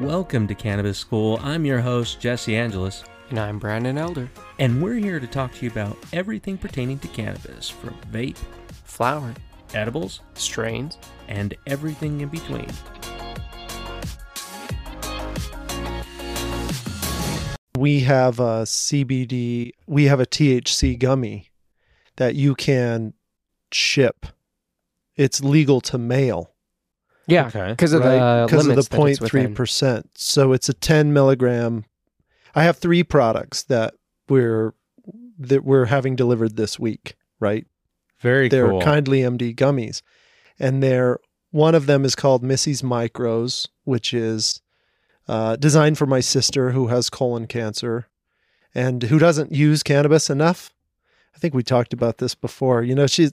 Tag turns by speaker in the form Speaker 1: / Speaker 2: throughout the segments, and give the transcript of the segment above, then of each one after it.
Speaker 1: Welcome to Cannabis School. I'm your host, Jesse Angelus,
Speaker 2: And I'm Brandon Elder.
Speaker 1: and we're here to talk to you about everything pertaining to cannabis from vape,
Speaker 2: Flower,
Speaker 1: edibles,
Speaker 2: strains,
Speaker 1: and everything in between.
Speaker 3: we have a CBD, we have a THC gummy that you can ship. It's legal to mail
Speaker 2: Yeah,
Speaker 1: Okay.
Speaker 2: because of
Speaker 3: right?
Speaker 2: the
Speaker 3: because of the
Speaker 2: limits that it's
Speaker 3: 0.3
Speaker 2: within.
Speaker 3: percent. So it's a 10 milligram. I have three products that we're that we're having delivered this week. Right,
Speaker 1: Very cool.
Speaker 3: they're
Speaker 1: cool.
Speaker 3: kindly MD gummies, and they're one of them is called Missy's Micros, which is uh, designed for my sister who has colon cancer and who doesn't use cannabis enough. I think we talked about this before. You know, she's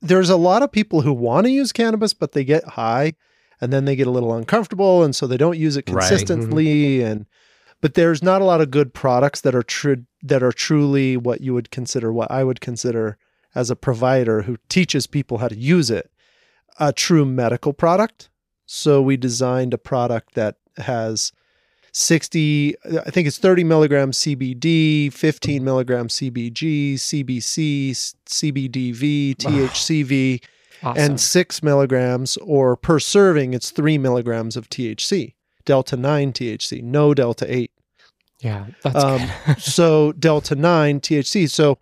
Speaker 3: there's a lot of people who want to use cannabis, but they get high and then they get a little uncomfortable, and so they don't use it
Speaker 1: Right.
Speaker 3: consistently. Mm-hmm. And but there's not a lot of good products that are true that are truly what you would consider what I would consider as a provider who teaches people how to use it a true medical product. So we designed a product that has 60, I think it's 30 milligrams CBD, 15 milligrams CBG, CBC, CBDV, THCV,
Speaker 2: awesome.
Speaker 3: and six milligrams, or per serving, it's three milligrams of THC, Delta 9 THC, no Delta 8
Speaker 2: yeah, that's
Speaker 3: um, so delta 9 THC. So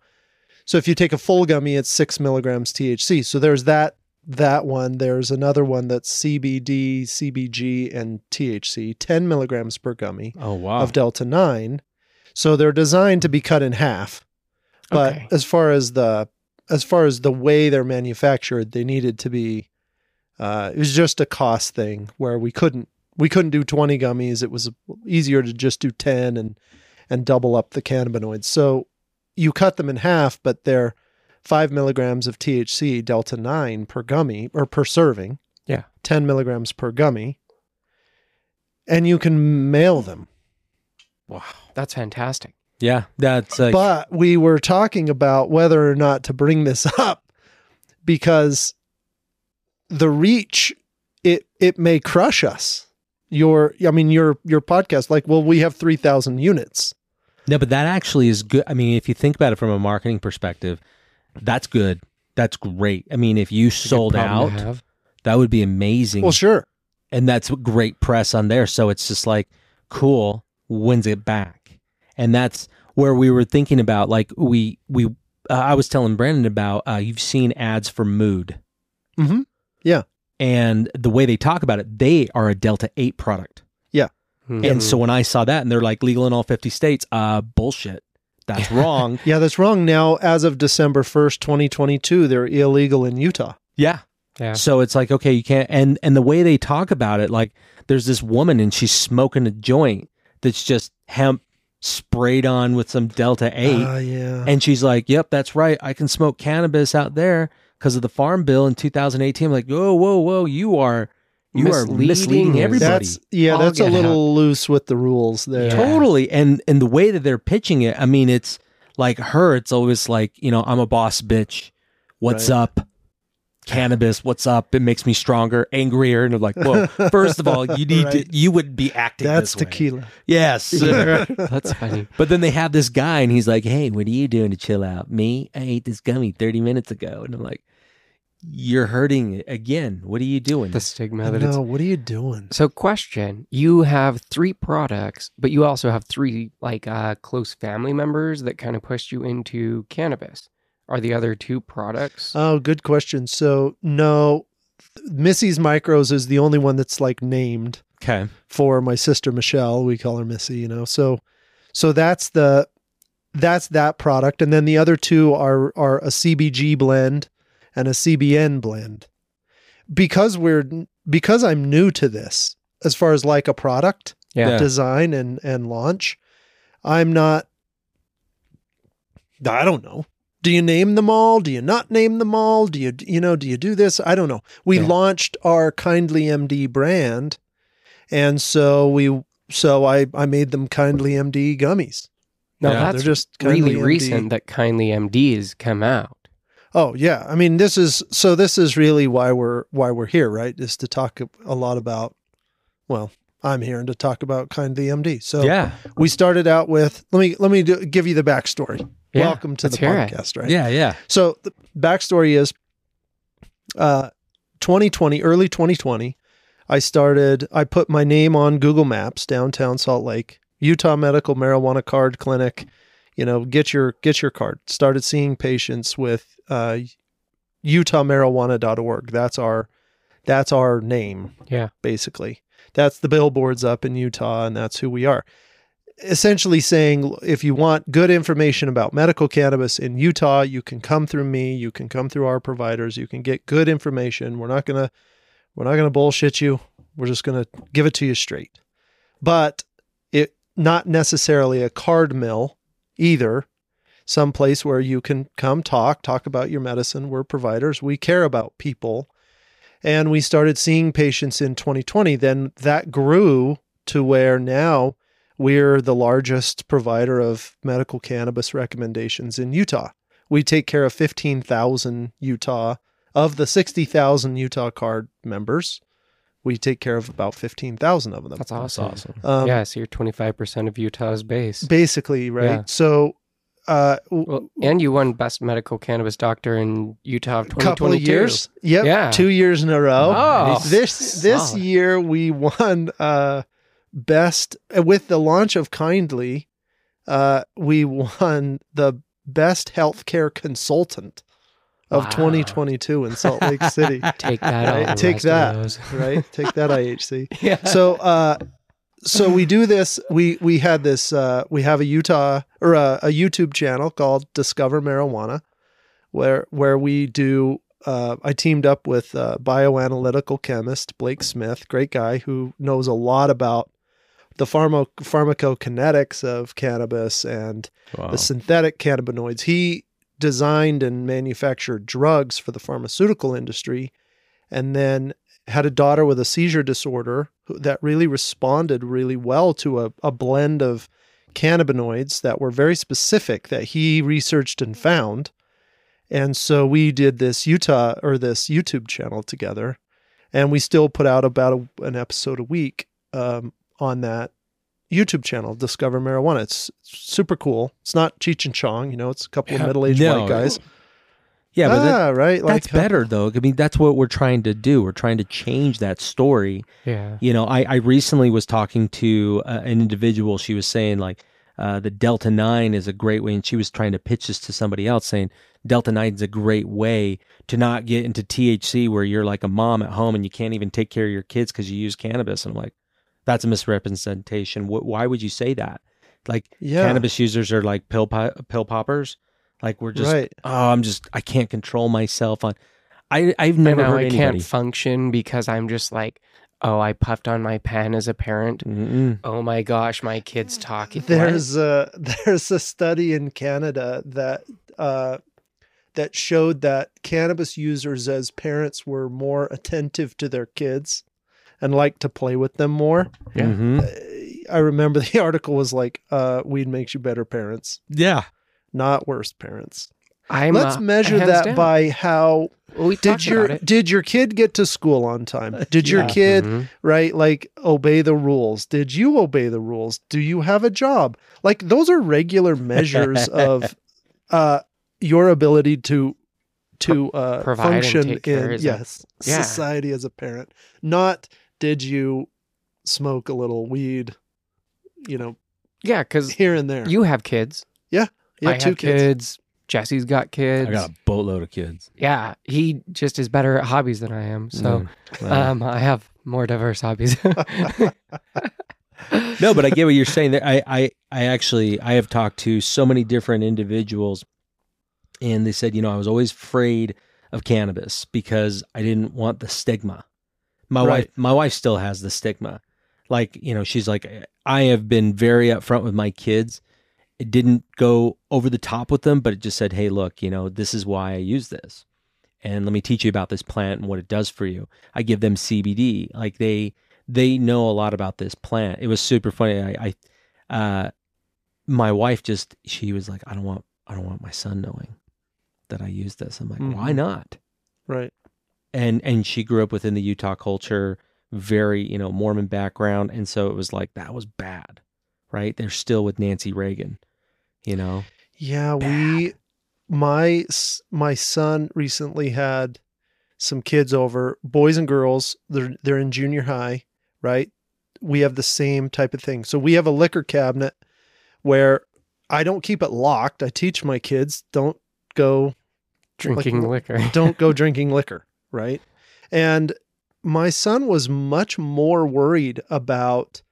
Speaker 3: so if you take a full gummy, it's six milligrams THC. So there's that that one. There's another one that's CBD, CBG, and THC, 10 milligrams per gummy
Speaker 1: oh, wow.
Speaker 3: of delta 9. So they're designed to be cut in half. But
Speaker 2: Okay.
Speaker 3: as far as the as far as the way they're manufactured, they needed to be uh, it was just a cost thing where we couldn't we couldn't do 20 gummies. It was easier to just do 10 and and double up the cannabinoids. So you cut them in half, but they're five milligrams of THC delta 9 per gummy or per serving.
Speaker 2: Yeah.
Speaker 3: 10 milligrams per gummy. And you can mail them.
Speaker 1: wow.
Speaker 2: that's fantastic.
Speaker 1: Yeah, that's uh,
Speaker 3: but we were talking about whether or not to bring this up because the reach it it may crush us your i mean your your podcast like well we have 3000 units
Speaker 1: no, but that actually is good. I mean, if you think about it from a marketing perspective, that's good. That's great. I mean, if you
Speaker 2: It's
Speaker 1: sold out,
Speaker 2: have.
Speaker 1: that would be amazing.
Speaker 3: well sure
Speaker 1: and that's great press on there. So it's just like cool wins it back, and that's where we were thinking about. Like we we uh, I was telling Brandon about uh, you've seen ads for Mood,
Speaker 3: mm-hmm. Yeah.
Speaker 1: And the way they talk about it, they are a Delta Eight product.
Speaker 2: Mhm.
Speaker 1: And so when I saw that, and they're like legal in all fifty states, uh, bullshit. That's wrong.
Speaker 3: yeah that's wrong now as of december 1st 2022 they're illegal in utah
Speaker 1: yeah.
Speaker 2: yeah,
Speaker 1: So it's like okay, you can't. And and the way they talk about it, like there's this woman and she's smoking a joint that's just hemp sprayed on with some Delta Eight.
Speaker 3: Ah, yeah
Speaker 1: And she's like, "Yep, that's right. I can smoke cannabis out there because of the farm bill in 2018." I'm like, "Whoa, whoa, whoa! You are you are
Speaker 2: Misleading
Speaker 1: misleading everybody."
Speaker 3: that's yeah
Speaker 2: I'll
Speaker 3: that's a
Speaker 2: get
Speaker 3: little loose with the rules there
Speaker 2: Yeah.
Speaker 1: totally. And and the way that they're pitching it, I mean, it's like her. It's always like, you know, I'm a boss bitch. What's
Speaker 3: Right.
Speaker 1: up? Cannabis, what's up? It makes me stronger, angrier, and I'm like, "Whoa!" First of all, you need
Speaker 3: Right.
Speaker 1: to, you would be acting.
Speaker 3: that's
Speaker 1: this way.
Speaker 3: tequila
Speaker 1: Yes.
Speaker 2: that's funny.
Speaker 1: But then they have this guy, and he's like, "Hey, what are you doing to chill out?" Me, I ate this gummy thirty minutes ago, and I'm like, "You're hurting it again. What are you doing?"
Speaker 2: The stigma that it's.
Speaker 3: no what are you doing
Speaker 2: So, question: You have three products, but you also have three like uh, close family members that kind of pushed you into cannabis. Are the other two products?
Speaker 3: Oh, good question. So no, Missy's Micros is the only one that's like named
Speaker 1: okay.
Speaker 3: for my sister Michelle. We call her Missy, you know. So so that's the that's that product. And then the other two are are a CBG blend and a CBN blend. Because we're because I'm new to this as far as like a product
Speaker 2: yeah.
Speaker 1: Yeah.
Speaker 3: design and and launch, I'm not I don't know. Do you name them all? Do you not name them all? Do you you know, do you do this? I don't know. We
Speaker 2: Yeah.
Speaker 3: launched our Kindly MD brand and so we so I I made them Kindly MD gummies.
Speaker 2: No,
Speaker 1: Yeah,
Speaker 2: that's
Speaker 3: They're just
Speaker 2: really
Speaker 3: MD.
Speaker 2: recent that Kindly MD has come out.
Speaker 3: Oh yeah, I mean this is so this is really why we're why we're here, right? Is to talk a- lot about well, I'm here and to talk about Kindly MD. So
Speaker 1: yeah,
Speaker 3: we started out with let me let me do, give you the backstory.
Speaker 2: Yeah,
Speaker 3: Welcome to the
Speaker 2: hear it.
Speaker 3: podcast, right?
Speaker 1: yeah, yeah.
Speaker 3: So the backstory is uh 2020, early 2020, I started I put my name on Google Maps, downtown Salt Lake, Utah Medical Marijuana Card Clinic. You know, get your get your card. Started seeing patients with uh utahmarijuana.org. That's our that's our name
Speaker 2: Yeah.
Speaker 3: basically. That's the billboards up in Utah, and that's who we are. Essentially saying if you want good information about medical cannabis in Utah, you can come through me, you can come through our providers, you can get good information. We're not gonna we're not gonna bullshit you. We're just gonna give it to you straight. But it not necessarily a card mill either. Some place where you can come talk, talk about your medicine. We're providers. We care about people and we started seeing patients in 2020 then that grew to where now we're the largest provider of medical cannabis recommendations in Utah. We take care of 15,000 Utah of the 60,000 Utah card members. We take care of about 15,000 of them.
Speaker 2: That's
Speaker 1: That's
Speaker 2: awesome.
Speaker 1: awesome.
Speaker 3: Um,
Speaker 2: yeah, so you're 25% of Utah's base.
Speaker 3: Basically, right?
Speaker 2: Yeah.
Speaker 3: So, uh,
Speaker 2: Well, and you won Best Medical Cannabis Doctor in Utah of
Speaker 3: couple of years. Yep.
Speaker 2: Yeah.
Speaker 3: Two years in a row.
Speaker 2: Oh,
Speaker 3: this this
Speaker 2: solid.
Speaker 3: year we won uh best with the launch of kindly uh we won the best healthcare consultant of
Speaker 2: Wow.
Speaker 3: 2022 in Salt Lake City
Speaker 2: Take that.
Speaker 3: Right, take that. right take that IHC
Speaker 2: yeah.
Speaker 3: so uh so we do this we we had this uh we have a Utah or a, a YouTube channel called Discover Marijuana where where we do uh, I teamed up with uh, bioanalytical chemist Blake Smith, great guy who knows a lot about the pharma- pharmacokinetics of cannabis and
Speaker 1: Wow.
Speaker 3: the synthetic cannabinoids. He designed and manufactured drugs for the pharmaceutical industry and then had a daughter with a seizure disorder that really responded really well to a, a blend of cannabinoids that were very specific that he researched and found. And so we did this Utah or this YouTube channel together, and we still put out about a, an episode a week um, on that YouTube channel, Discover Marijuana. It's super cool. It's not Cheech and Chong, you know, it's a couple
Speaker 2: Yeah.
Speaker 3: of middle aged
Speaker 1: No.
Speaker 3: white guys.
Speaker 1: yeah, but that,
Speaker 3: ah, right.
Speaker 1: that's
Speaker 3: uh,
Speaker 1: better though. I mean, that's what we're trying to do. We're trying to change that story.
Speaker 2: Yeah.
Speaker 1: You know, I, I recently was talking to uh, an individual. She was saying like uh, the Delta Nine is a great way, and she was trying to pitch this to somebody else, saying Delta Nine is a great way to not get into THC, where you're like a mom at home and you can't even take care of your kids because you use cannabis. And I'm like, that's a misrepresentation. Wh- why would you say that? Like
Speaker 3: Yeah.
Speaker 1: cannabis users are like pill po- pill poppers. Like we're just
Speaker 3: right.
Speaker 1: oh, I'm just I can't control myself on. I I've never
Speaker 2: and now
Speaker 1: heard
Speaker 2: I
Speaker 1: anybody.
Speaker 2: can't function because I'm just like, oh, I puffed on my pen as a parent.
Speaker 1: Mm-mm.
Speaker 2: Oh my gosh, my kid's talking.
Speaker 3: There's a there's a study in Canada that uh, that showed that cannabis users as parents were more attentive to their kids and like to play with them more.
Speaker 2: Yeah.
Speaker 1: Mhm.
Speaker 3: Uh, I remember the article was like, uh, "Weed makes you better parents,
Speaker 1: Yeah.
Speaker 3: not worse parents."
Speaker 2: I'm
Speaker 3: Let's
Speaker 2: uh,
Speaker 3: measure
Speaker 2: hands
Speaker 3: that
Speaker 2: down.
Speaker 3: by how
Speaker 2: Well, we
Speaker 3: did
Speaker 2: talked
Speaker 3: your
Speaker 2: about it.
Speaker 3: did your kid get to school on time? Did your
Speaker 1: Yeah.
Speaker 3: kid
Speaker 2: Mhm.
Speaker 3: right like obey the rules did you obey the rules do you have a job like those are regular measures of uh your ability to to uh
Speaker 2: provide and
Speaker 3: function
Speaker 2: take care
Speaker 3: in
Speaker 2: as a-
Speaker 3: yes
Speaker 2: Yeah.
Speaker 3: society as a parent not did you smoke a little weed you know
Speaker 2: Yeah, because
Speaker 3: here and there
Speaker 2: you have kids.
Speaker 3: yeah
Speaker 2: I
Speaker 3: two
Speaker 2: have kids. Jesse's got kids.
Speaker 1: I got a boatload of kids.
Speaker 2: Yeah, he just is better at hobbies than I am. So
Speaker 1: Mm. Wow.
Speaker 2: um, I have more diverse hobbies.
Speaker 1: no, but I get what you're saying. There, I, I, I actually, I have talked to so many different individuals, and they said, you know, I was always afraid of cannabis because I didn't want the stigma. My
Speaker 3: Right.
Speaker 1: wife, my wife still has the stigma. Like, you know, she's like, I have been very upfront with my kids. It didn't go over the top with them, but it just said, hey, look, you know, this is why I use this. And let me teach you about this plant and what it does for you. I give them CBD. Like they, they know a lot about this plant. It was super funny. I, I uh, my wife just she was like, I don't want, I don't want my son knowing that I use this. I'm like, why
Speaker 3: Mhm.
Speaker 1: not?
Speaker 3: right
Speaker 1: And and she grew up within the Utah culture, very you know Mormon background, and so it was like that was bad, right? They're still with Nancy Reagan, you know.
Speaker 3: Yeah, we my my son recently had some kids over, boys and girls. They're they're in junior high, right? We have the same type of thing. So we have a liquor cabinet where I don't keep it locked. I teach my kids don't go
Speaker 2: Drinking liquor.
Speaker 3: don't go drinking liquor, right? And my son was much more worried about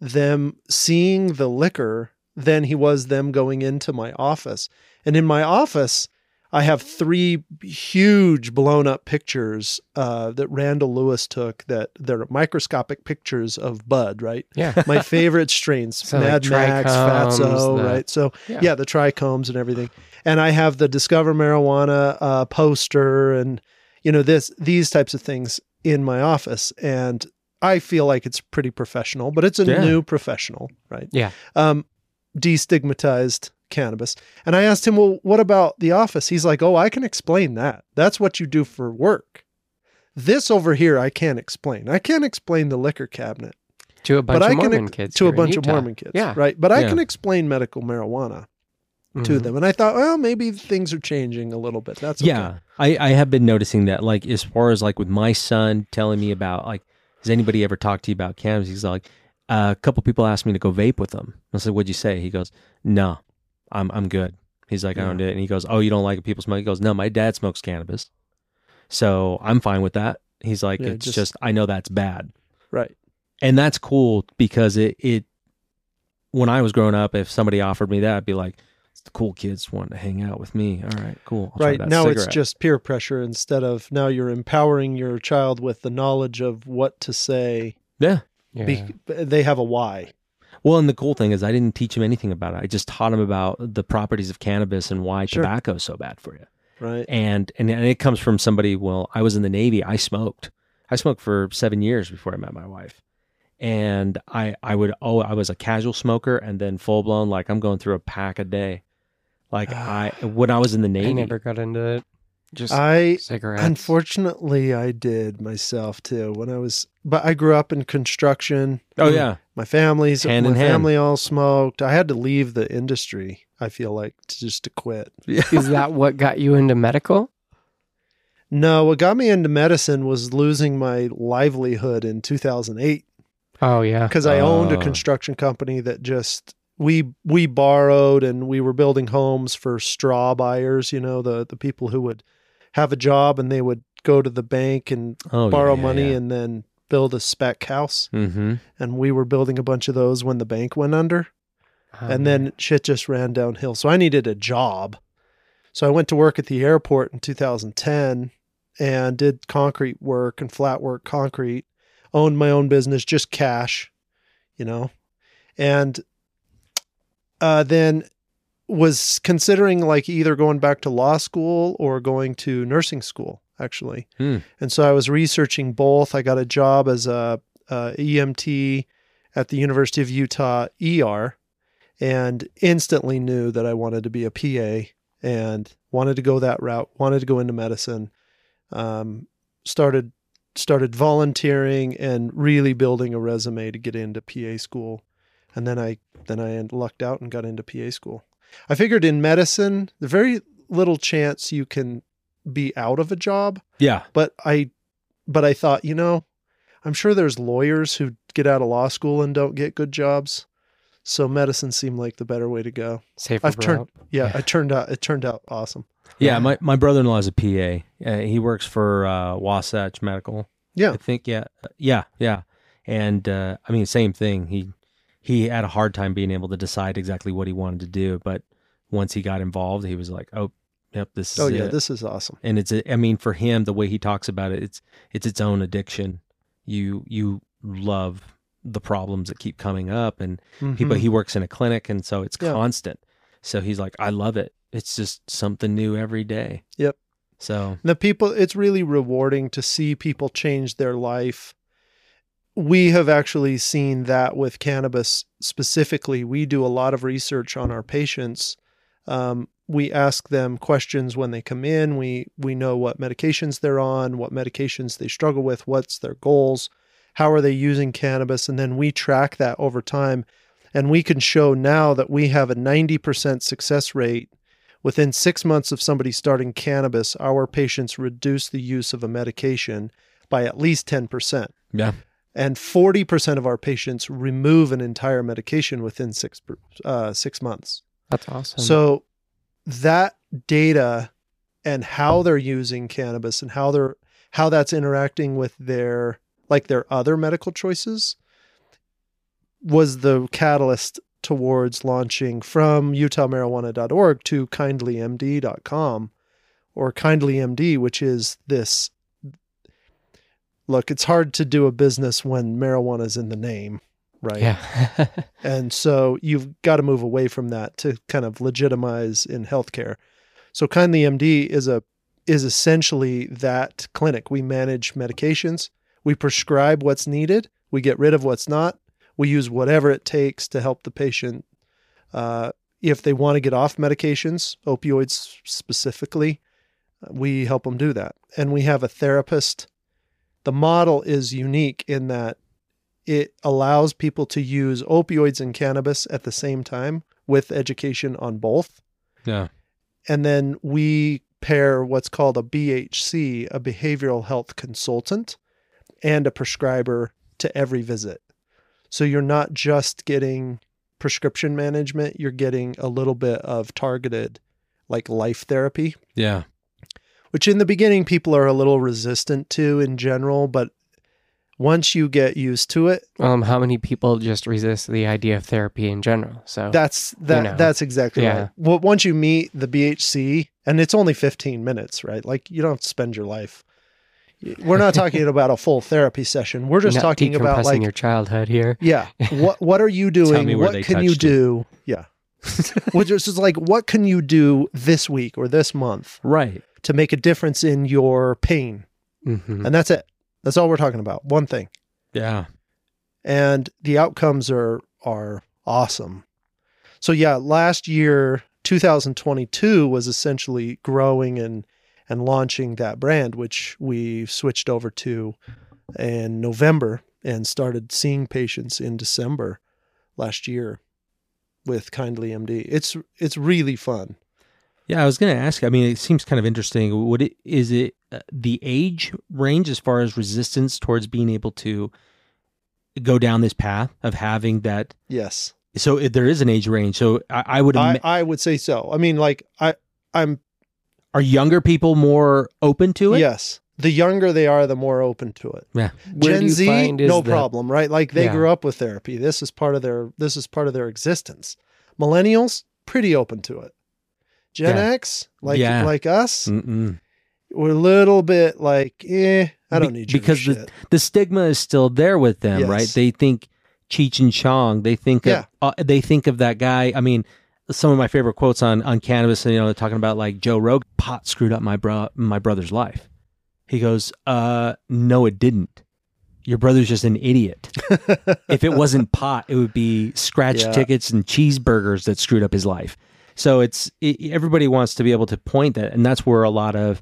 Speaker 3: them seeing the liquor than he was them going into my office. And in my office, I have three huge blown up pictures uh, that Randall Lewis took that they're microscopic pictures of Bud, right?
Speaker 2: Yeah.
Speaker 3: My favorite strains,
Speaker 2: So, like,
Speaker 3: Mad Max, Fatso,
Speaker 2: the-
Speaker 3: right? So
Speaker 2: Yeah.
Speaker 3: yeah, the trichomes and everything. And I have the Discover Marijuana uh, poster and you know this these types of things in my office, and I feel like it's pretty professional, but it's a
Speaker 1: Yeah.
Speaker 3: new professional, right?
Speaker 2: Yeah.
Speaker 3: Um, destigmatized cannabis. And I asked him, well, what about the office? He's like, oh, I can explain that. That's what you do for work. This over here, I can't explain. I can't explain the liquor cabinet
Speaker 2: To a bunch
Speaker 3: but
Speaker 2: of
Speaker 3: I
Speaker 2: Mormon kids.
Speaker 3: to a bunch of Mormon kids,
Speaker 2: Yeah.
Speaker 3: right? But I can explain medical marijuana to
Speaker 2: Mhm.
Speaker 3: them. And I thought, well, maybe things are changing a little bit. That's okay.
Speaker 1: Yeah, I, I have been noticing that. Like as far as like with my son telling me about like, has anybody ever talked to you about cannabis? He's like, uh, a couple people asked me to go vape with them. I said, what'd you say? He goes, no, I'm I'm good. He's like, I don't do it. And he goes, oh, you don't like? People smoke. He goes, no, my dad smokes cannabis, so I'm fine with that. He's like,
Speaker 3: Yeah,
Speaker 1: it's
Speaker 3: just-
Speaker 1: just I know that's bad.
Speaker 3: Right.
Speaker 1: and that's cool because it it when I was growing up, if somebody offered me that, I'd be like, the cool kids wanting to hang out with me. All right, cool. I'll
Speaker 3: Right.
Speaker 1: that
Speaker 3: Now it's just peer pressure instead of now you're empowering your child with the knowledge of what to say.
Speaker 1: yeah.
Speaker 2: Yeah.
Speaker 3: Be- they have a why.
Speaker 1: Well, and the cool thing is, I didn't teach him anything about it. I just taught him about the properties of cannabis and why
Speaker 3: Sure.
Speaker 1: tobacco is so bad for you.
Speaker 3: Right.
Speaker 1: And, and and it comes from somebody. Well, I was in the Navy. I smoked. I smoked for seven years before I met my wife. And I I would oh I was a casual smoker and then full blown like I'm going through a pack a day. Like ah. I when I was in the Navy.
Speaker 2: I never got into it. Just
Speaker 3: I
Speaker 2: cigarettes.
Speaker 3: unfortunately I did myself too when I was but I grew up in construction.
Speaker 1: oh yeah.
Speaker 3: My family's
Speaker 1: Hand
Speaker 3: my
Speaker 1: in hand.
Speaker 3: family all smoked. I had to leave the industry, I feel like, to just to quit.
Speaker 2: Is that what got you into medical?
Speaker 3: No, what got me into medicine was losing my livelihood in 2008
Speaker 2: Oh yeah.
Speaker 3: because I owned a
Speaker 1: Oh.
Speaker 3: construction company that just we we borrowed and we were building homes for straw buyers, you know, the the people who would have a job and they would go to the bank and
Speaker 1: Oh
Speaker 3: borrow
Speaker 1: yeah,
Speaker 3: money
Speaker 1: Yeah.
Speaker 3: and then build a spec house.
Speaker 1: mm-hmm.
Speaker 3: And we were building a bunch of those when the bank went under.
Speaker 2: Oh,
Speaker 3: and then shit just ran downhill. So I needed a job. So I went to work at the airport in 2010 and did concrete work and flat work concrete. Owned my own business, just cash, you know. And uh, then was considering like either going back to law school or going to nursing school actually.
Speaker 1: Hmm.
Speaker 3: And so I was researching both. I got a job as a, a EMT at the University of Utah ER and instantly knew that I wanted to be a PA and wanted to go that route, wanted to go into medicine. Um, started started volunteering and really building a resume to get into PA school. And then I then I lucked out and got into PA school. I figured in medicine, the very little chance you can be out of a job,
Speaker 1: Yeah.
Speaker 3: but I but I thought, you know, I'm sure there's lawyers who get out of law school and don't get good jobs. So medicine seemed like the better way to go.
Speaker 2: safer
Speaker 3: I've turned
Speaker 2: route.
Speaker 3: yeah,
Speaker 2: Yeah.
Speaker 3: it turned out it turned out awesome.
Speaker 1: Yeah, my, my brother in law is a PA. Uh, he works for uh, Wasatch Medical.
Speaker 3: Yeah.
Speaker 1: I think yeah, Uh, yeah, yeah. And uh, I mean, same thing. He he had a hard time being able to decide exactly what he wanted to do, but once he got involved, he was like, "Oh, yep, this is
Speaker 3: Oh yeah,
Speaker 1: it."
Speaker 3: this is awesome.
Speaker 1: and it's a, I mean, for him, the way he talks about it, it's it's its own addiction. You you love the problems that keep coming up, and he but
Speaker 3: Mhm.
Speaker 1: he works in a clinic, and so it's
Speaker 3: Yeah.
Speaker 1: constant. So he's like, I love it. It's just something new every day.
Speaker 3: Yep.
Speaker 1: So
Speaker 3: the people it's really rewarding to see people change their life we have actually seen that with cannabis specifically. We do a lot of research on our patients. Um, we ask them questions when they come in. We we know what medications they're on what medications they struggle with what's their goals how are they using cannabis and then we track that over time. And we can show now that we have a 90% success rate. Within 6 months of somebody starting cannabis our patients reduce the use of a medication by at least 10%
Speaker 1: Yeah.
Speaker 3: And 40% of our patients remove an entire medication within 6 uh, 6 months
Speaker 2: That's awesome.
Speaker 3: so that data and how they're using cannabis and how they're how that's interacting with their like their other medical choices was the catalyst towards launching from utahmarijuana.org to kindlymd.com or kindlymd which is this look it's hard to do a business when marijuana is in the name right
Speaker 2: yeah.
Speaker 3: and so you've got to move away from that to kind of legitimize in healthcare. So Kindly MD is a is essentially that clinic. We manage medications, we prescribe what's needed, we get rid of what's not, we use whatever it takes to help the patient. Uh, if they want to get off medications, opioids specifically, we help them do that. And we have a therapist. The model is unique in that it allows people to use opioids and cannabis at the same time with education on both.
Speaker 1: Yeah.
Speaker 3: And then we pair what's called a BHC, a behavioral health consultant, and a prescriber to every visit. So you're not just getting prescription management, you're getting a little bit of targeted like life therapy,
Speaker 1: Yeah.
Speaker 3: Which in the beginning people are a little resistant to in general, but once you get used to it,
Speaker 2: um, how many people just resist the idea of therapy in general? So
Speaker 3: That's that.
Speaker 2: know.
Speaker 3: That's exactly
Speaker 2: Yeah.
Speaker 3: right. Well, once you meet the BHC, and it's only fifteen minutes, right? Like you don't have to spend your life. We're not talking about a full therapy session. We're just talking about like,
Speaker 2: your childhood here.
Speaker 3: yeah, what what are you doing? What can you
Speaker 1: touched it.
Speaker 3: do? Yeah, which is just like what can you do this week or this month
Speaker 1: Right.
Speaker 3: to make a difference in your pain?
Speaker 2: hmm
Speaker 3: And that's it. That's all we're talking about. One thing.
Speaker 1: Yeah.
Speaker 3: and the outcomes are are awesome. So yeah, last year 2022 was essentially growing and and launching that brand which we switched over to in November and started seeing patients in December last year with Kindly MD. It's it's really fun.
Speaker 1: Yeah, I was going to ask. I mean, it seems kind of interesting. Would it is it uh, the age range as far as resistance towards being able to go down this path of having that?
Speaker 3: Yes.
Speaker 1: So it, there is an age range. So I, I would.
Speaker 3: I, I would say so. I mean like I I'm
Speaker 1: are younger people more open to it?
Speaker 3: yes. The younger they are, the more open to it.
Speaker 2: Where
Speaker 3: Gen Z, no
Speaker 2: the-
Speaker 3: problem, right? Like they
Speaker 2: Yeah.
Speaker 3: grew up with therapy. This is part of their this is part of their existence. Millennials, pretty open to it. Gen
Speaker 1: Yeah.
Speaker 3: X, like
Speaker 1: Yeah.
Speaker 3: like us,
Speaker 1: Mm-mm.
Speaker 3: we're a little bit like, eh, I don't
Speaker 1: Be-
Speaker 3: need your
Speaker 1: because the-
Speaker 3: shit.
Speaker 1: The stigma is still there with them,
Speaker 3: Yes.
Speaker 1: right? They think Cheech and Chong. They think
Speaker 3: Yeah.
Speaker 1: of uh, they think of that guy. I mean, some of my favorite quotes on on cannabis. You know, they're talking about like Joe Rogan. Pot screwed up my bro my brother's life. He goes, uh, no, it didn't. Your brother's just an idiot. if it wasn't pot, it would be scratch
Speaker 3: Yeah.
Speaker 1: tickets and cheeseburgers that screwed up his life. So it's it, everybody wants to be able to point that, and that's where a lot of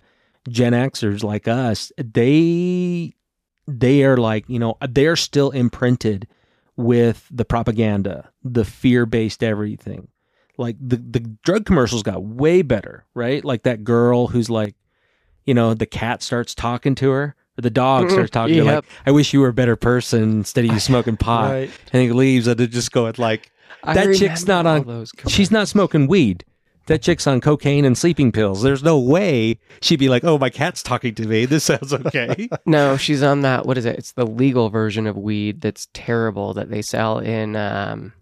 Speaker 1: Gen Xers like us, they they are like you know they're still imprinted with the propaganda, the fear based everything. Like the the drug commercials got way better, right? Like that girl who's like, you know, the cat starts talking to her. Or the dog
Speaker 2: Mhm.
Speaker 1: starts talking to her like, I wish you were a better person instead of you smoking pot.
Speaker 3: right.
Speaker 1: And he leaves and it just going like That chick's not on-
Speaker 2: Those
Speaker 1: she's not smoking weed. That chick's on cocaine and sleeping pills. There's no way she'd be like, "Oh, my cat's talking to me. This sounds okay."
Speaker 2: No, she's on that. What is it? It's the legal version of weed that's terrible that they sell in um,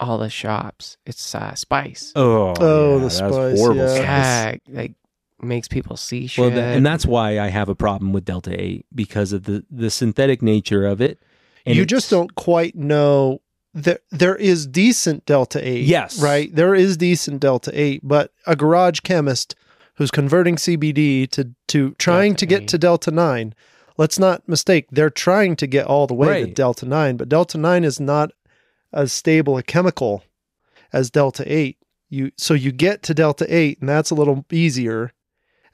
Speaker 2: all the shops. It's uh, spice.
Speaker 1: oh,
Speaker 3: Oh, the
Speaker 1: that's
Speaker 3: spice,
Speaker 1: horrible
Speaker 3: yeah.
Speaker 1: stuff.
Speaker 2: God, like makes people see shit.
Speaker 1: Well, tha- and that's why I have a problem with Delta Eight because of the the synthetic nature of it. And
Speaker 3: you just don't quite know there there is decent delta 8
Speaker 1: Yes.
Speaker 3: right there is decent delta 8 but a garage chemist who's converting cbd to to trying
Speaker 2: Delta
Speaker 3: to get
Speaker 2: 8.
Speaker 3: to delta 9 let's not mistake they're trying to get all the way to delta 9 but delta 9 is not as stable a chemical as delta 8 you so you get to delta 8 and that's a little easier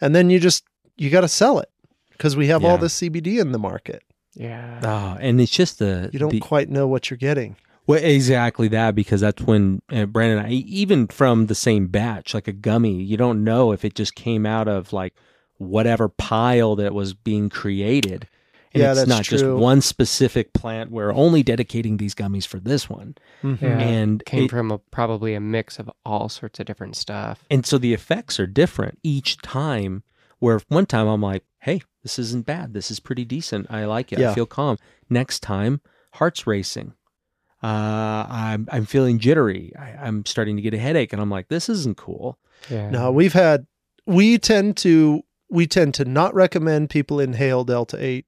Speaker 3: and then you just you got to sell it because we have all
Speaker 1: Yeah.
Speaker 3: this cbd in the market
Speaker 2: Yeah.
Speaker 1: Oh, and it's just the
Speaker 3: You don't
Speaker 1: the,
Speaker 3: quite know what you're getting.
Speaker 1: well, exactly that because that's when uh, Brandon, I, even from the same batch, like a gummy, you don't know if it just came out of like whatever pile that was being created. And
Speaker 3: Yeah,
Speaker 1: it's
Speaker 3: that's
Speaker 1: not just one specific plant. We're only dedicating these gummies for this one,
Speaker 3: Mhm.
Speaker 2: Yeah.
Speaker 1: and
Speaker 2: Came
Speaker 1: it-
Speaker 2: from a, probably a mix of all sorts of different stuff.
Speaker 1: and so the effects are different each time. Where one time I'm like, hey, this isn't bad. This is pretty decent. I like it. I feel calm. Next time, heart's racing. Uh, I'm I'm feeling jittery. I, I'm starting to get a headache, and I'm like, this isn't cool.
Speaker 2: Yeah.
Speaker 3: No, we've had we tend to we tend to not recommend people inhale Delta 8.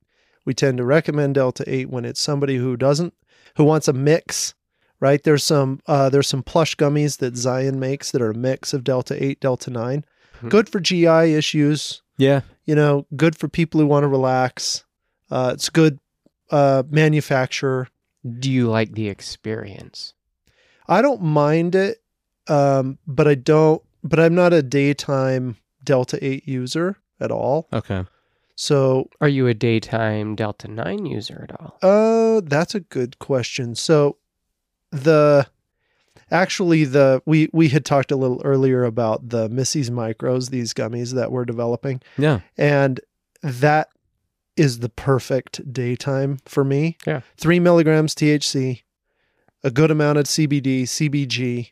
Speaker 3: We tend to recommend Delta 8 when it's somebody who doesn't who wants a mix, right? There's some uh there's some plush gummies that Zion makes that are a mix of Delta 8, Delta 9.
Speaker 2: Mhm.
Speaker 3: Good for GI issues,
Speaker 1: Yeah,
Speaker 3: you know, good for people who want to relax. Uh it's good uh manufacturer.
Speaker 2: Do you like the experience?
Speaker 3: I don't mind it, um, but I don't. But I'm not a daytime Delta Eight user at all.
Speaker 1: okay.
Speaker 3: So,
Speaker 2: Are you a daytime Delta 9 user at all?
Speaker 3: uh, that's a good question. So, the actually the we we had talked a little earlier about the Missy's Micros, these gummies that we're developing,
Speaker 1: Yeah,
Speaker 3: and that is the perfect daytime for me.
Speaker 2: Yeah.
Speaker 3: Three milligrams THC, a good amount of CBD, CBG,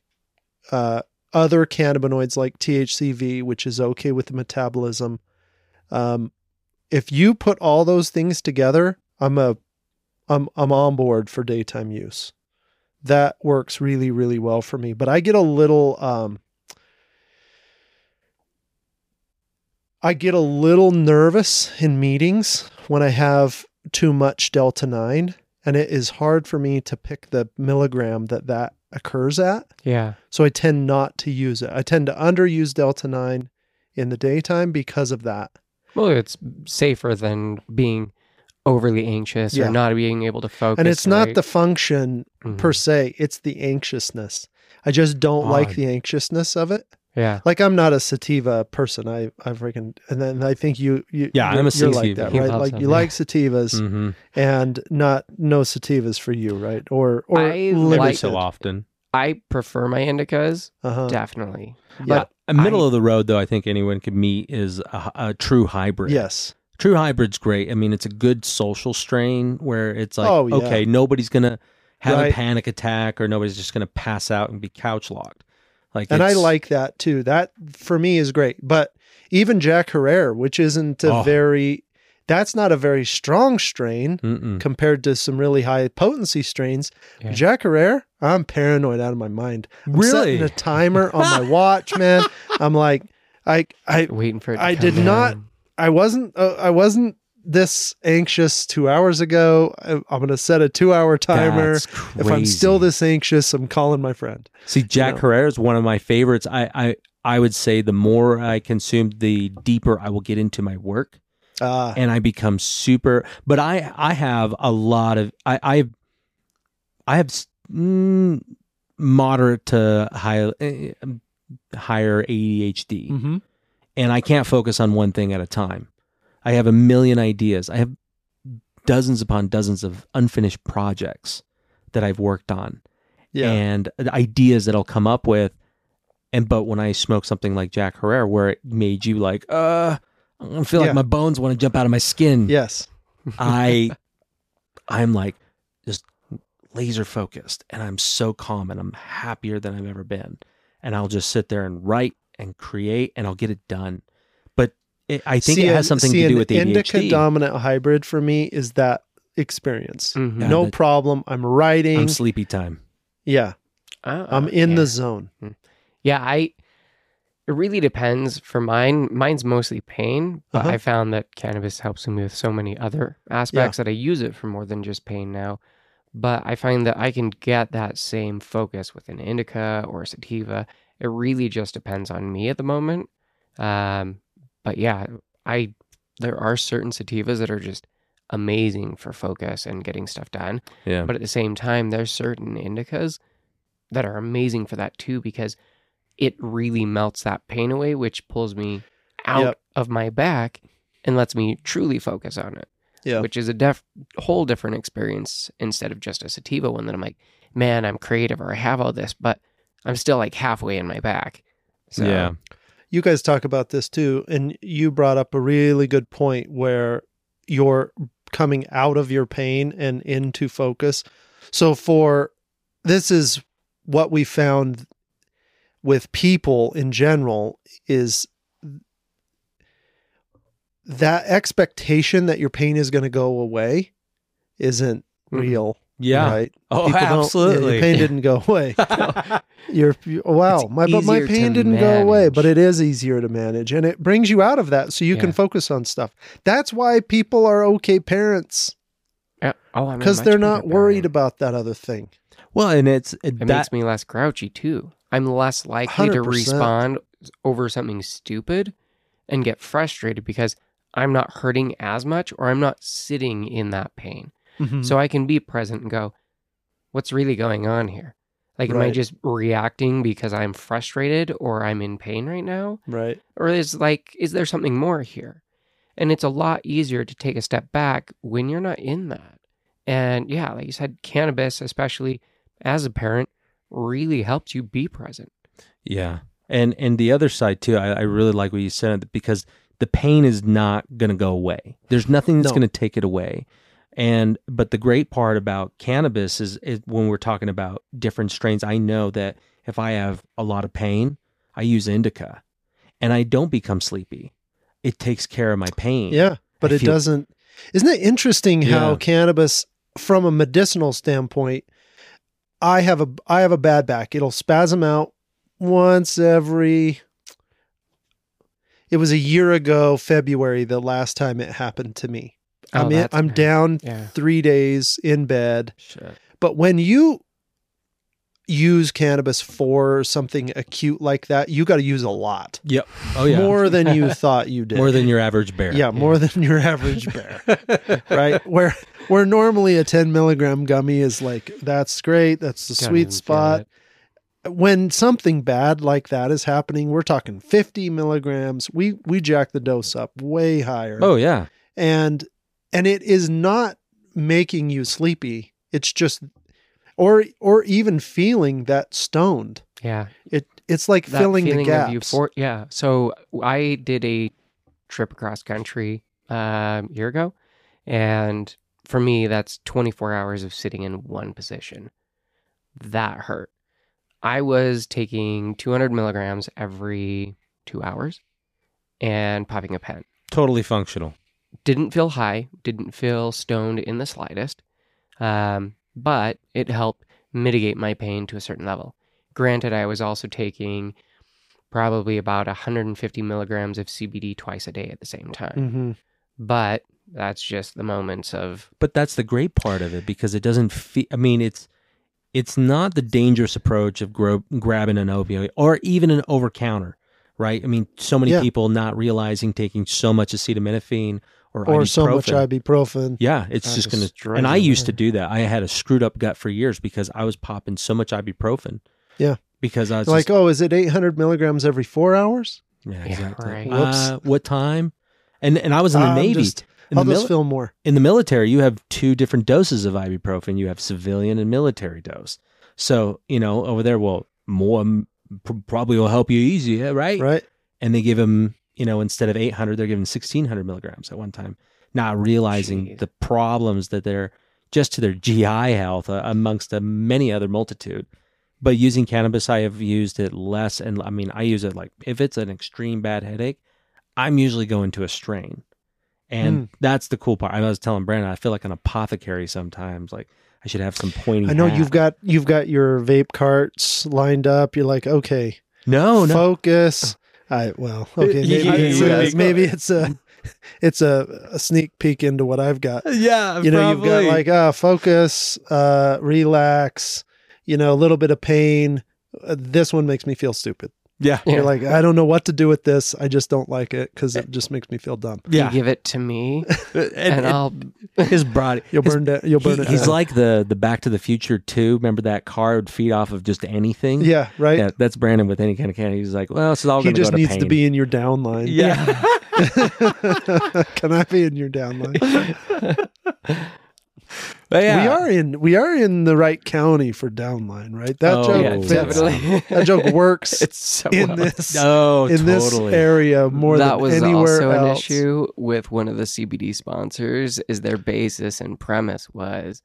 Speaker 3: uh, other cannabinoids like THCV, which is okay with the metabolism. Um, if you put all those things together, I'm a, I'm I'm on board for daytime use. That works really really well for me. But I get a little um, I get a little nervous in meetings when I have too much delta 9 and it is hard for me to pick the milligram that that occurs at.
Speaker 2: Yeah.
Speaker 3: So I tend not to use it. I tend to underuse delta 9 in the daytime because of that.
Speaker 2: Well, it's safer than being overly anxious
Speaker 3: Yeah.
Speaker 2: or not being able to focus.
Speaker 3: and it's not the function
Speaker 2: Mhm.
Speaker 3: per se, it's the anxiousness. I just don't like the anxiousness of it.
Speaker 2: Yeah.
Speaker 3: Like I'm not a sativa person. I I freaking and then I think you you
Speaker 1: Yeah,
Speaker 3: you're,
Speaker 1: I'm a
Speaker 3: you're like that, right? Like
Speaker 2: them,
Speaker 3: you
Speaker 2: yeah.
Speaker 3: like sativas
Speaker 1: mm-hmm.
Speaker 3: and not no sativas for you, right? Or or
Speaker 2: I
Speaker 1: every
Speaker 2: like-
Speaker 1: so often.
Speaker 2: I prefer my indicas,
Speaker 3: uh-huh.
Speaker 2: definitely.
Speaker 3: Yeah.
Speaker 2: But
Speaker 1: a middle
Speaker 2: I-
Speaker 1: of the road, though, I think anyone could meet is a, a true hybrid.
Speaker 3: Yes.
Speaker 1: True hybrid's great. I mean, it's a good social strain where it's like,
Speaker 3: Oh, yeah.
Speaker 1: okay, nobody's gonna have
Speaker 3: Right.
Speaker 1: a panic attack or nobody's just gonna pass out and be couch locked. Like,
Speaker 3: And I like that too. That for me is great. But even Jack Herer, which isn't a
Speaker 1: Oh.
Speaker 3: very that's not a very strong strain
Speaker 1: Mm-mm.
Speaker 3: compared to some really high potency strains.
Speaker 2: Yeah.
Speaker 3: Jack Herer, I'm paranoid out of my mind. I'm
Speaker 1: Really?
Speaker 3: setting a timer on my watch, man. I'm like, I I
Speaker 2: waiting for it. To
Speaker 3: I did not- I wasn't uh, I wasn't this anxious two hours ago. I'm gonna set a two hour timer. If I'm still this anxious, I'm calling my friend.
Speaker 1: See, Jack
Speaker 3: know.
Speaker 1: Herrera is one of my favorites. I, I I would say the more I consume, the deeper I will get into my work,
Speaker 3: Uh,
Speaker 1: and I become super. But I I have a lot of I I have I have mm, moderate to high eh, higher ADHD,
Speaker 3: mhm.
Speaker 1: and I can't focus on one thing at a time. I have a million ideas. I have dozens upon dozens of unfinished projects that I've worked on
Speaker 3: Yeah.
Speaker 1: and ideas that I'll come up with. And but when I smoke something like Jack Herer, where it made you like, uh, I feel
Speaker 3: Yeah.
Speaker 1: like my bones want to jump out of my skin.
Speaker 3: yes.
Speaker 1: I, I'm like just laser focused, and I'm so calm, and I'm happier than I've ever been. And I'll just sit there and write and create, and I'll get it done. But it, I think
Speaker 3: See,
Speaker 1: it has something
Speaker 3: see,
Speaker 1: to do with ADHD.
Speaker 3: indica dominant hybrid for me is that experience.
Speaker 2: Mhm.
Speaker 1: Yeah,
Speaker 3: no problem. I'm writing.
Speaker 1: I'm sleepy time.
Speaker 3: yeah,
Speaker 2: Uh,
Speaker 3: I'm in
Speaker 2: yeah.
Speaker 3: the zone.
Speaker 2: Yeah, I. It really depends. For mine, mine's mostly pain, but
Speaker 3: Uh-huh.
Speaker 2: I found that cannabis helps me with so many other aspects that I use it for more than just pain now. But I find that I can get that same focus with an indica or a sativa. It really just depends on me at the moment. Um, but yeah, I there are certain sativas that are just amazing for focus and getting stuff done.
Speaker 1: Yeah.
Speaker 2: But at the same time, there's certain indicas that are amazing for that too because it really melts that pain away, which pulls me out
Speaker 3: Yep.
Speaker 2: of my back and lets me truly focus on it.
Speaker 3: Yeah.
Speaker 2: which is a def- whole different experience instead of just a sativa one that I'm like, man, I'm creative or I have all this, but I'm still like halfway in my back. So,
Speaker 1: yeah.
Speaker 3: you guys talk about this too and you brought up a really good point where you're coming out of your pain and into focus so for this is what we found with people in general is that expectation that your pain is going to go away isn't
Speaker 2: Mhm.
Speaker 3: real
Speaker 1: Yeah.
Speaker 3: right
Speaker 1: Oh,
Speaker 3: People don't- yeah,
Speaker 1: absolutely.
Speaker 3: your pain didn't go away you're you- wow
Speaker 2: It's
Speaker 3: my but my pain didn't go away but it is easier to manage and it brings you out of that so you can focus on stuff that's why people are okay parents
Speaker 2: Yeah. Oh, I'm
Speaker 3: because they're not worried
Speaker 2: parent.
Speaker 3: about that other thing
Speaker 1: well, and it's it,
Speaker 2: It
Speaker 1: that
Speaker 2: makes me less grouchy too. I'm less likely to
Speaker 3: 100%.
Speaker 2: respond over something stupid and get frustrated because I'm not hurting as much or I'm not sitting in that pain.
Speaker 3: Mm-hmm.
Speaker 2: So I can be present and go, what's really going on here? Like, am I just reacting because I'm frustrated or I'm in pain right now?
Speaker 3: right
Speaker 2: Or is like, is there something more here? And it's a lot easier to take a step back when you're not in that. And yeah, like you said, cannabis, especially as a parent, really helps you be present.
Speaker 1: Yeah. And and the other side too, I, I really like what you said because the pain is not gonna go away. There's nothing that's
Speaker 3: No.
Speaker 1: gonna take it away. And but the great part about cannabis is, is when we're talking about different strains, I know that if I have a lot of pain, I use indica and I don't become sleepy. It takes care of my pain.
Speaker 3: yeah but
Speaker 1: I
Speaker 3: it
Speaker 1: feel-
Speaker 3: doesn't isn't it interesting how cannabis from a medicinal standpoint i have a i have a bad back it'll spasm out once every it was a year ago february the last time it happened to me
Speaker 2: Oh,
Speaker 3: i'm in, i'm down
Speaker 2: Yeah.
Speaker 3: 3 days in bed
Speaker 1: Shit.
Speaker 3: but when you use cannabis for something acute like that you got to use a lot
Speaker 1: Yep. Oh yeah.
Speaker 3: more than you thought you did
Speaker 1: More than your average bear.
Speaker 3: yeah, more than your average bear, right? Where where normally a 10 milligram gummy is like that's great, that's the
Speaker 2: Don't
Speaker 3: sweet spot. When something bad like that is happening, we're talking 50 milligrams. We we jack the dose up way higher,
Speaker 1: Oh yeah.
Speaker 3: and and it is not making you sleepy. It's just or or even feeling that stoned.
Speaker 2: Yeah.
Speaker 3: It it's like
Speaker 2: that
Speaker 3: filling
Speaker 2: feeling
Speaker 3: the gaps.
Speaker 2: of euphor- yeah. So I did a trip across country um, a year ago, and for me, that's 24 hours of sitting in one position. That hurt. I was taking 200 milligrams every two hours and popping a pen.
Speaker 1: Totally functional.
Speaker 2: Didn't feel high, didn't feel stoned in the slightest, um, but it helped mitigate my pain to a certain level. Granted, I was also taking probably about 150 milligrams of CBD twice a day at the same time.
Speaker 3: Mhm.
Speaker 2: But that's just the moments of
Speaker 1: but that's the great part of it because it doesn't feel i mean it's it's not the dangerous approach of gro- grabbing an opioid or even an over counter right i mean so many
Speaker 3: Yeah.
Speaker 1: people not realizing taking so much acetaminophen or
Speaker 3: Or so much
Speaker 1: ibuprofen.
Speaker 3: ibuprofen.
Speaker 1: yeah it's
Speaker 2: That
Speaker 1: just gonna
Speaker 2: destroys
Speaker 1: and i
Speaker 2: you.
Speaker 1: used to do that i had a screwed up gut for years because i was popping so much ibuprofen
Speaker 3: Yeah.
Speaker 1: because i was
Speaker 3: Like,
Speaker 1: just,
Speaker 3: oh, is it 800 milligrams every four hours?
Speaker 1: yeah,
Speaker 2: Yeah,
Speaker 1: exactly.
Speaker 2: right.
Speaker 3: Whoops.
Speaker 1: Uh, what time and and i was in the
Speaker 3: I'm
Speaker 1: navy
Speaker 3: just-
Speaker 1: in
Speaker 3: I'll
Speaker 1: the
Speaker 3: just
Speaker 1: mili-
Speaker 3: feel more.
Speaker 1: in the military, you have two different doses of ibuprofen. You have civilian and military dose. So, you know, over there, well, more m- probably will help you easier, right?
Speaker 3: Right.
Speaker 1: And they give them, you know, instead of 800, they're giving 1600 milligrams at one time, not realizing
Speaker 2: Jeez.
Speaker 1: the problems that they're just to their GI health uh, amongst a many other multitude. But using cannabis, I have used it less. And I mean, I use it like if it's an extreme bad headache, I'm usually going to a strain. And
Speaker 3: Mm.
Speaker 1: that's the cool part. I was telling Brandon, I feel like an apothecary sometimes. Like I should have some pointy.
Speaker 3: I know
Speaker 1: hat.
Speaker 3: you've got you've got your vape carts lined up. You're like, okay,
Speaker 1: no, no.
Speaker 3: focus. I well, okay, maybe
Speaker 1: Yeah,
Speaker 3: it's
Speaker 1: yeah,
Speaker 3: a, maybe it's a it's a, a sneak peek into what I've got.
Speaker 1: Yeah,
Speaker 3: You know, you've got like uh focus, uh relax, you know, a little bit of pain. Uh, this one makes me feel stupid.
Speaker 1: Yeah.
Speaker 2: Yeah.
Speaker 3: You're like, I don't know what to do with this. I just don't like it because it eh. just makes me feel dumb.
Speaker 1: Yeah.
Speaker 2: You give it to me,
Speaker 1: and,
Speaker 2: and,
Speaker 1: and
Speaker 2: I'll.
Speaker 1: his body.
Speaker 3: You'll
Speaker 1: his-
Speaker 3: burn that. You'll burn
Speaker 1: he-
Speaker 3: it.
Speaker 1: he's
Speaker 3: down.
Speaker 1: like the the Back to the Future too. Remember that car would feed off of just anything.
Speaker 3: yeah, right.
Speaker 1: Yeah, that's Brandon with any kind of candy. He's like, well, it's all
Speaker 3: he
Speaker 1: going to go
Speaker 3: just
Speaker 1: to
Speaker 3: needs
Speaker 1: pain.
Speaker 3: to be in your downline.
Speaker 1: Yeah.
Speaker 3: Can I be in your downline?
Speaker 1: But yeah.
Speaker 3: We are in we are in the right county for downline, right? That
Speaker 1: Oh,
Speaker 3: joke
Speaker 2: yeah,
Speaker 1: fits.
Speaker 2: definitely.
Speaker 3: that joke works
Speaker 2: it's so
Speaker 3: in
Speaker 2: well
Speaker 3: this
Speaker 1: Oh,
Speaker 3: in this
Speaker 1: totally.
Speaker 3: area more
Speaker 2: that
Speaker 3: than
Speaker 2: was
Speaker 3: anywhere
Speaker 2: also an issue with one of the CBD sponsors. Is their basis and premise was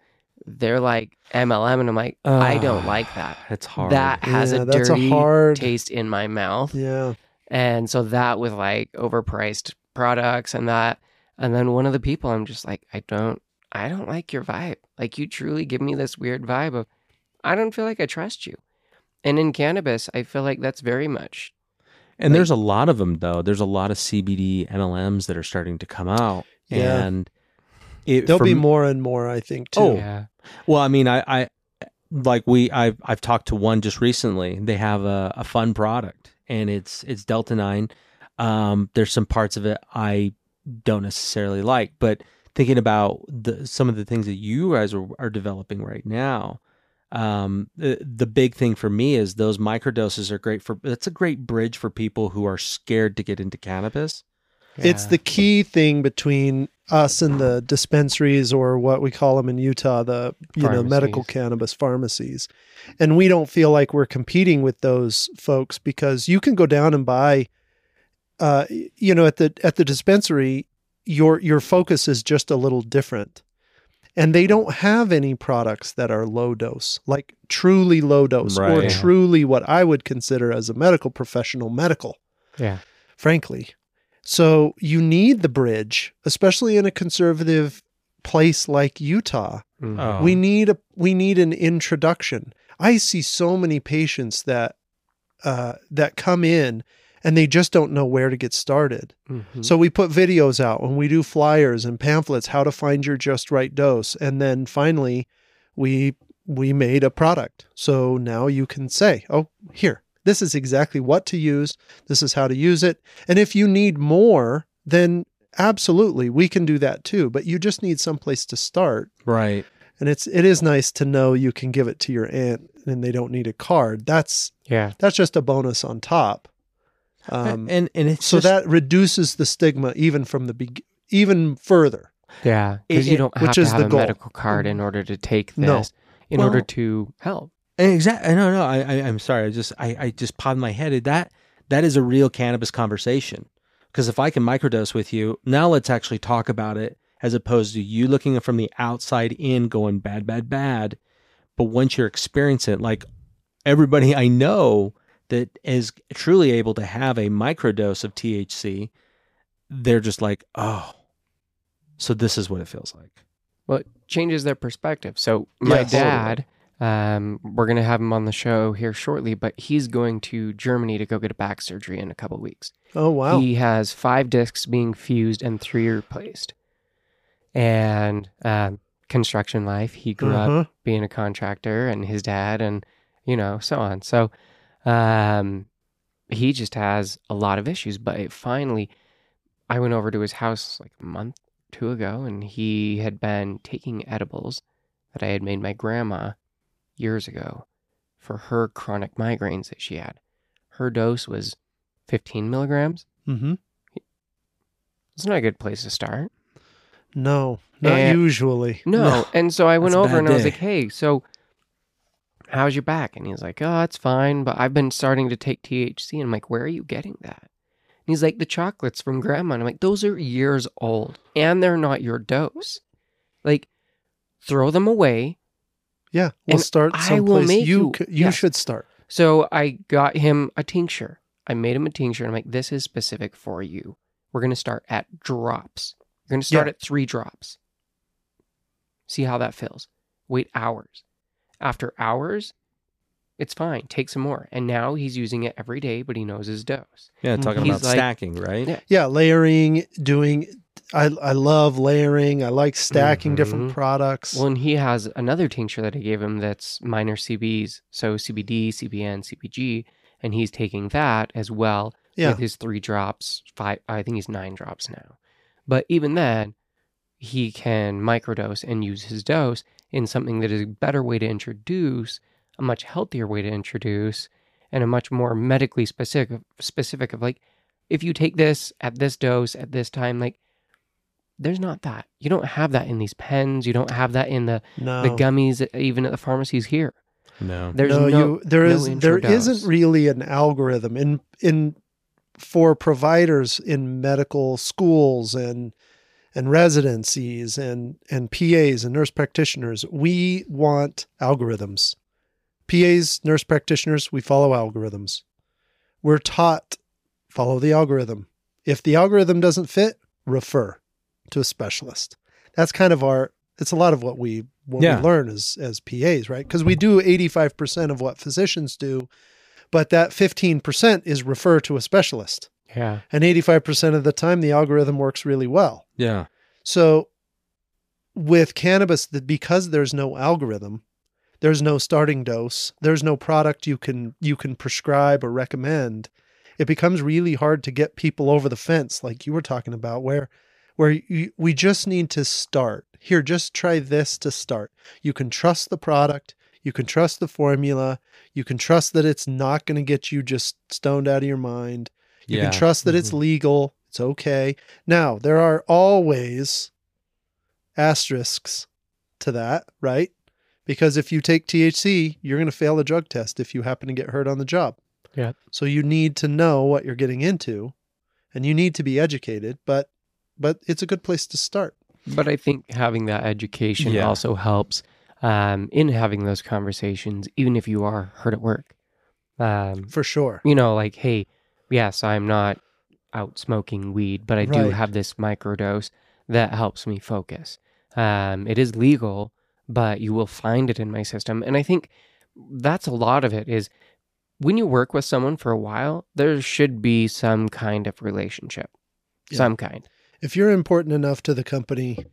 Speaker 2: they're like MLM, and I'm like, I don't like ah, that.
Speaker 1: It's hard.
Speaker 2: That has
Speaker 3: Yeah,
Speaker 2: a
Speaker 3: that's a
Speaker 2: dirty
Speaker 3: hard-
Speaker 2: taste in my mouth,
Speaker 3: Yeah.
Speaker 2: and so that with like overpriced products and that, and then one of the people, I'm just like, I don't, I don't like your vibe. Like you truly give me this weird vibe of, I don't feel like I trust you. And in cannabis, I feel like that's very much
Speaker 1: And there's a lot of them though. There's a lot of CBD MLMs that are starting to come out,
Speaker 3: Yeah.
Speaker 1: and it,
Speaker 3: There'll be more and more, I think, too.
Speaker 1: Oh,
Speaker 2: yeah.
Speaker 1: Well, I mean, I, I like we I've I've talked to one just recently. They have a, a fun product, and it's it's Delta Nine. Um, there's some parts of it I don't necessarily like, but thinking about the some of the things that you guys are, are developing right now. Um, the, the big thing for me is those microdoses are great for. That's a great bridge for people who are scared to get into cannabis.
Speaker 3: It's the key thing between us and the dispensaries or what we call them in Utah, the you know medical cannabis pharmacies. And we don't feel like we're competing with those folks because you can go down and buy uh you know at the at the dispensary your your focus is just a little different. And they don't have any products that are low dose, like truly low dose or truly what I would consider as a medical professional medical
Speaker 2: Yeah.
Speaker 3: frankly. So you need the bridge, especially in a conservative place like Utah.
Speaker 2: Mhm.
Speaker 1: Oh.
Speaker 3: We need a we need an introduction. I see so many patients that uh, that come in and they just don't know where to get started.
Speaker 2: Mhm.
Speaker 3: So we put videos out and we do flyers and pamphlets how to find your just right dose and then finally we we made a product. So now you can say, "Oh, here. This is exactly what to use. This is how to use it." And if you need more, then absolutely, we can do that too, but you just need someplace to start.
Speaker 1: right.
Speaker 3: And it's it is nice to know you can give it to your aunt and they don't need a card. That's
Speaker 2: yeah.
Speaker 3: that's just a bonus on top. Um,
Speaker 1: and and it's
Speaker 3: so
Speaker 1: just-
Speaker 3: that reduces the stigma even from the be- even further.
Speaker 2: Yeah, because you don't
Speaker 3: which
Speaker 2: have to
Speaker 3: is
Speaker 2: have
Speaker 3: the
Speaker 2: a
Speaker 3: goal.
Speaker 2: medical card in order to take this.
Speaker 3: No.
Speaker 2: In order to help.
Speaker 1: Exactly. No, no. I, I, I'm sorry. I just, I, I just popped my head. That, that is a real cannabis conversation. Because if I can microdose with you, now let's actually talk about it, as opposed to you looking from the outside in, going bad, bad, bad. But once you're experiencing it, like everybody I know that is truly able to have a microdose of THC, they're just like, oh, so this is what it feels like.
Speaker 2: Well, it changes their perspective. So my
Speaker 3: Yes.
Speaker 2: dad, um, we're gonna have him on the show here shortly, but he's going to Germany to go get a back surgery in a couple weeks.
Speaker 3: Oh wow.
Speaker 2: He has five discs being fused and three replaced. And um, construction life, he grew up
Speaker 3: Uh-huh.
Speaker 2: being a contractor and his dad and you know so on so um he just has a lot of issues but it finally i went over to his house like a month or two ago and he had been taking edibles that i had made my grandma years ago for her chronic migraines that she had her dose was 15 milligrams
Speaker 3: Mm-hmm.
Speaker 2: it's not a good place to start
Speaker 3: No, not
Speaker 2: And-
Speaker 3: usually.
Speaker 2: No.
Speaker 1: No.
Speaker 2: And so I went
Speaker 1: That's
Speaker 2: over and I was
Speaker 1: day.
Speaker 2: like, hey, so how's your back? And he's like, oh, it's fine, but I've been starting to take THC. And I'm like, where are you getting that? And he's like, the chocolates from grandma. And I'm like, those are years old and they're not your dose. Like, throw them away.
Speaker 3: Yeah, we'll start
Speaker 2: I will make
Speaker 3: you
Speaker 2: you-
Speaker 3: c- you
Speaker 2: yes.
Speaker 3: should start.
Speaker 2: So I got him a tincture. I made him a tincture. And I'm like, this is specific for you. We're going to start at drops. You're going to start
Speaker 3: Yeah.
Speaker 2: at three drops. See how that feels. Wait hours. After hours, it's fine. Take some more. And now he's using it every day, but he knows his dose.
Speaker 1: Yeah, talking
Speaker 2: He's
Speaker 1: about
Speaker 2: like-
Speaker 1: stacking, right?
Speaker 2: Yeah.
Speaker 3: Yeah, layering, doing. I I love layering. I like stacking different
Speaker 2: Mhm.
Speaker 3: products.
Speaker 2: Well, and he has another tincture that I gave him that's minor CBs. So CBD, CBN, CBG. and he's taking that as well
Speaker 3: Yeah.
Speaker 2: with his three drops. Five, I think he's nine drops now. But even then, he can microdose and use his dose in something that is a better way to introduce, a much healthier way to introduce, and a much more medically specific specific of like, if you take this at this dose at this time, like there's not that. You don't have that in these pens. You don't have that in the
Speaker 3: No.
Speaker 2: the gummies, even at the pharmacies here.
Speaker 1: No.
Speaker 2: There's
Speaker 3: no,
Speaker 2: no,
Speaker 3: you there
Speaker 2: no
Speaker 3: is there
Speaker 2: intro
Speaker 3: isn't really an algorithm in in for providers in medical schools and and residencies and and PAs and nurse practitioners. We want algorithms. PAs, nurse practitioners, we follow algorithms. We're taught follow the algorithm. If the algorithm doesn't fit, refer to a specialist. That's kind of our it's a lot of what we what
Speaker 1: Yeah.
Speaker 3: we learn as as PAs, right? Because we do 85% of what physicians do, but that 15% is refer to a specialist.
Speaker 2: Yeah.
Speaker 3: And 85% of the time the algorithm works really well.
Speaker 1: Yeah.
Speaker 3: So with cannabis, that because there's no algorithm, there's no starting dose, there's no product you can you can prescribe or recommend, it becomes really hard to get people over the fence, like you were talking about, where where you, we just need to start. Here, just try this to start. You can trust the product, you can trust the formula, you can trust that it's not going to get you just stoned out of your mind. You
Speaker 1: yeah.
Speaker 3: can trust that it's legal. It's okay. Now, there are always asterisks to that, right? Because if you take THC, you're going to fail a drug test if you happen to get hurt on the job.
Speaker 2: Yeah.
Speaker 3: So you need to know what you're getting into and you need to be educated, but but it's a good place to start.
Speaker 2: But I think having that education
Speaker 1: Yeah.
Speaker 2: also helps um, in having those conversations, even if you are hurt at work. Um,
Speaker 3: For sure.
Speaker 2: you know, like, hey, yes, I'm not out smoking weed, but I do
Speaker 3: Right.
Speaker 2: have this microdose that helps me focus. Um, it is legal, but you will find it in my system. And I think that's a lot of it is when you work with someone for a while, there should be some kind of relationship,
Speaker 3: Yeah.
Speaker 2: some kind.
Speaker 3: If you're important enough to the company,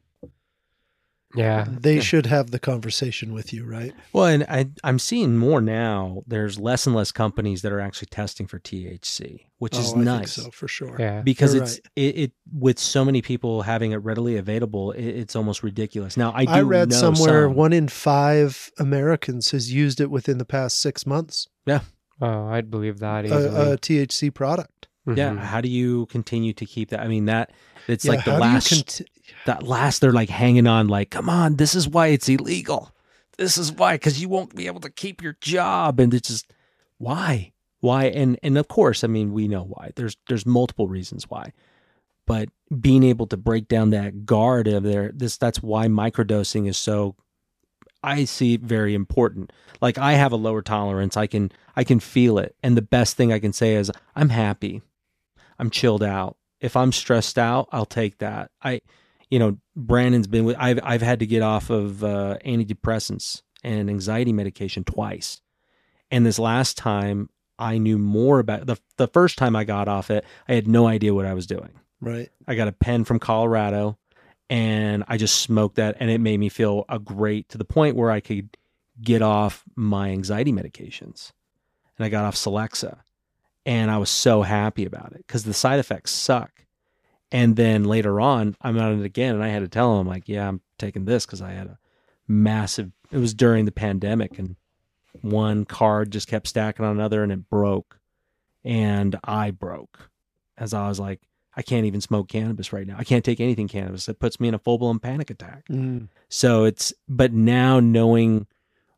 Speaker 2: Yeah.
Speaker 3: they
Speaker 1: Yeah.
Speaker 3: should have the conversation with you, right?
Speaker 1: Well, and I, I'm seeing more now. There's less and less companies that are actually testing for THC, which is
Speaker 3: Oh, I
Speaker 1: nice.
Speaker 3: think so for sure.
Speaker 2: Yeah.
Speaker 1: Because
Speaker 3: You're
Speaker 1: it's it, it with so many people having it readily available, it, it's almost ridiculous. Now I do
Speaker 3: I read
Speaker 1: know
Speaker 3: somewhere
Speaker 1: some.
Speaker 3: one in five Americans has used it within the past six months. Yeah.
Speaker 2: Oh, I'd believe that
Speaker 3: A,
Speaker 2: easily.
Speaker 3: a THC product.
Speaker 1: Yeah,
Speaker 2: Mhm.
Speaker 1: how do you continue to keep that? I mean that it's
Speaker 3: Yeah,
Speaker 1: like the
Speaker 3: how do you
Speaker 1: last
Speaker 3: conti-
Speaker 1: that last they're like hanging on like come on this is why it's illegal. This is why because you won't be able to keep your job. And it's just why? Why? And and of course i mean we know why. There's there's multiple reasons why. But being able to break down that guard of there this that's why microdosing is so i see very important. Like i have a lower tolerance. I can i can feel it. And the best thing i can say is i'm happy. I'm chilled out. If i'm stressed out i'll take that. I you know brandon's been with i've i've had to get off of uh, antidepressants and anxiety medication twice and this last time i knew more about the the first time i got off it i had no idea what i was doing
Speaker 3: Right.
Speaker 1: I got a pen from Colorado and I just smoked that and it made me feel a great to the point where I could get off my anxiety medications. And I got off Celexa and I was so happy about it cuz the side effects suck. And then later on, I'm on it again and I had to tell him like, yeah, I'm taking this cuz I had a massive it was during the pandemic and one card just kept stacking on another and it broke and I broke as I was like I can't even smoke cannabis right now. I can't take anything cannabis. It puts me in a full blown panic attack.
Speaker 3: Mm.
Speaker 1: So it's, but now knowing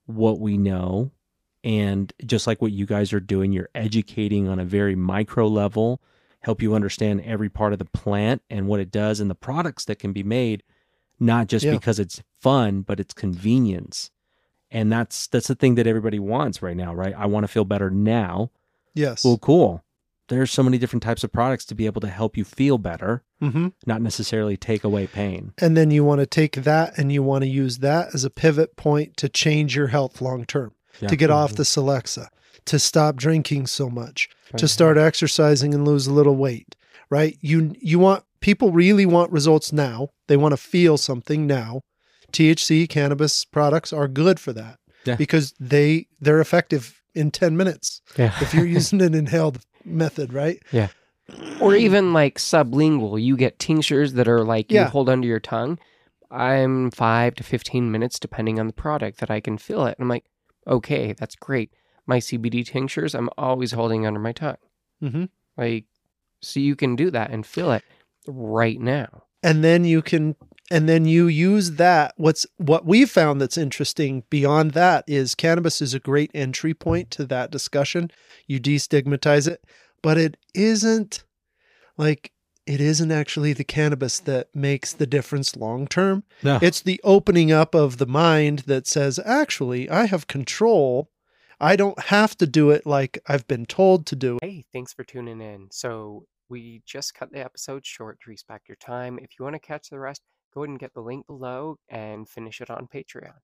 Speaker 1: what we know, and just like what you guys are doing, you're educating on a very micro level, help you understand every part of the plant and what it does and the products that can be made, not just
Speaker 3: Yeah.
Speaker 1: because it's fun, but it's convenience. And that's that's the thing that everybody wants right now, right? I want to feel better now.
Speaker 3: Yes.
Speaker 1: Well, cool. There's so many different types of products to be able to help you feel better
Speaker 3: hmm
Speaker 1: not necessarily take away pain.
Speaker 3: And then you want to take that and you want to use that as a pivot point to change your health long term,
Speaker 1: Yeah.
Speaker 3: to get off the Celexa, to stop drinking so much, to start exercising and lose a little weight, right? You you want people really want results now. They want to feel something now. THC cannabis products are good for that
Speaker 1: Yeah.
Speaker 3: because they they're effective in 10 minutes
Speaker 2: Yeah.
Speaker 3: if you're using an inhaled method, right? Yeah.
Speaker 2: Or even like sublingual, you get tinctures that are like
Speaker 3: Yeah.
Speaker 2: you hold under your tongue. I'm five to 15 minutes, depending on the product, that I can feel it. And I'm like, okay, that's great. My CBD tinctures, I'm always holding under my tongue.
Speaker 3: Mm-hmm.
Speaker 2: Like, so you can do that and feel it right now.
Speaker 3: and then you can and then you use that what's what we found that's interesting beyond that is cannabis is a great entry point to that discussion you destigmatize it but it isn't like it isn't actually the cannabis that makes the difference long term
Speaker 1: No.
Speaker 3: it's the opening up of the mind that says actually i have control i don't have to do it like i've been told to do
Speaker 2: Hey, thanks for tuning in. So, we just cut the episode short to respect your time. If you want to catch the rest, go ahead and get the link below and finish it on Patreon.